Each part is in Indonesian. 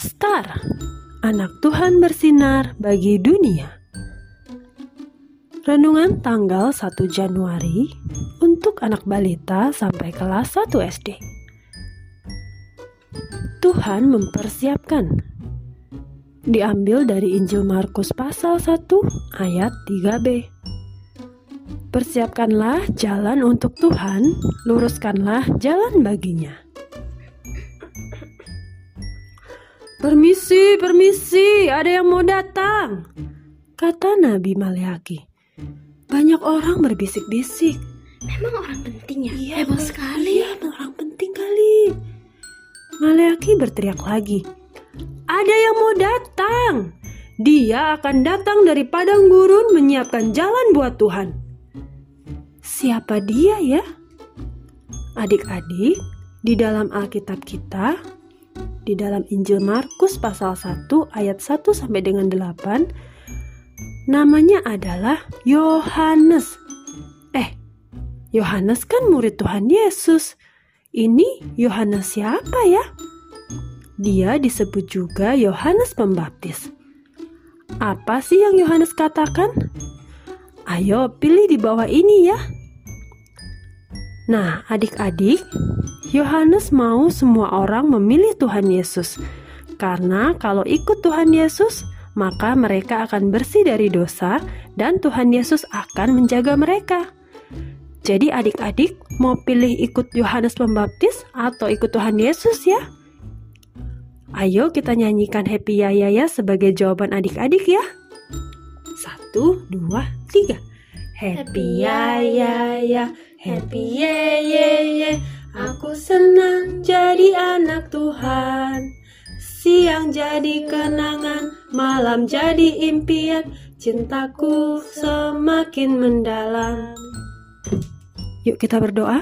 Star, anak Tuhan bersinar bagi dunia. Renungan tanggal 1 Januari untuk anak balita sampai kelas 1 SD. Tuhan mempersiapkan. Diambil dari Injil Markus pasal 1 ayat 3b. Persiapkanlah jalan untuk Tuhan, luruskanlah jalan baginya. Permisi, permisi, ada yang mau datang. Kata Nabi Maleaki. Banyak orang berbisik-bisik. Memang orang penting ya? Iya, Heboh ber- sekali. Iya, orang penting kali. Maleaki berteriak lagi. Ada yang mau datang. Dia akan datang dari padang gurun menyiapkan jalan buat Tuhan. Siapa dia ya? Adik-adik, di dalam Alkitab kita, di dalam Injil Markus pasal 1 ayat 1 sampai dengan 8, namanya adalah Yohanes. Eh, Yohanes kan murid Tuhan Yesus. Ini Yohanes siapa ya? Dia disebut juga Yohanes Pembaptis. Apa sih yang Yohanes katakan? Ayo pilih di bawah ini ya. Nah, adik-adik, Yohanes mau semua orang memilih Tuhan Yesus. Karena kalau ikut Tuhan Yesus, maka mereka akan bersih dari dosa dan Tuhan Yesus akan menjaga mereka. Jadi adik-adik mau pilih ikut Yohanes Pembaptis atau ikut Tuhan Yesus ya? Ayo kita nyanyikan Happy Ya Ya Ya sebagai jawaban adik-adik ya. Satu, dua, tiga. Happy Ya Ya Ya, Happy Ye Ye Ye. Aku senang jadi anak Tuhan. Siang jadi kenangan, malam jadi impian. Cintaku semakin mendalam. Yuk kita berdoa.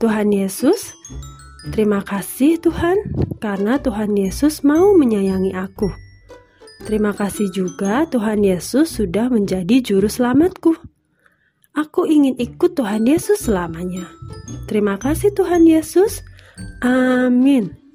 Tuhan Yesus, terima kasih Tuhan karena Tuhan Yesus mau menyayangi aku. Terima kasih juga Tuhan Yesus sudah menjadi juru selamatku. Aku ingin ikut Tuhan Yesus selamanya. Terima kasih Tuhan Yesus. Amin.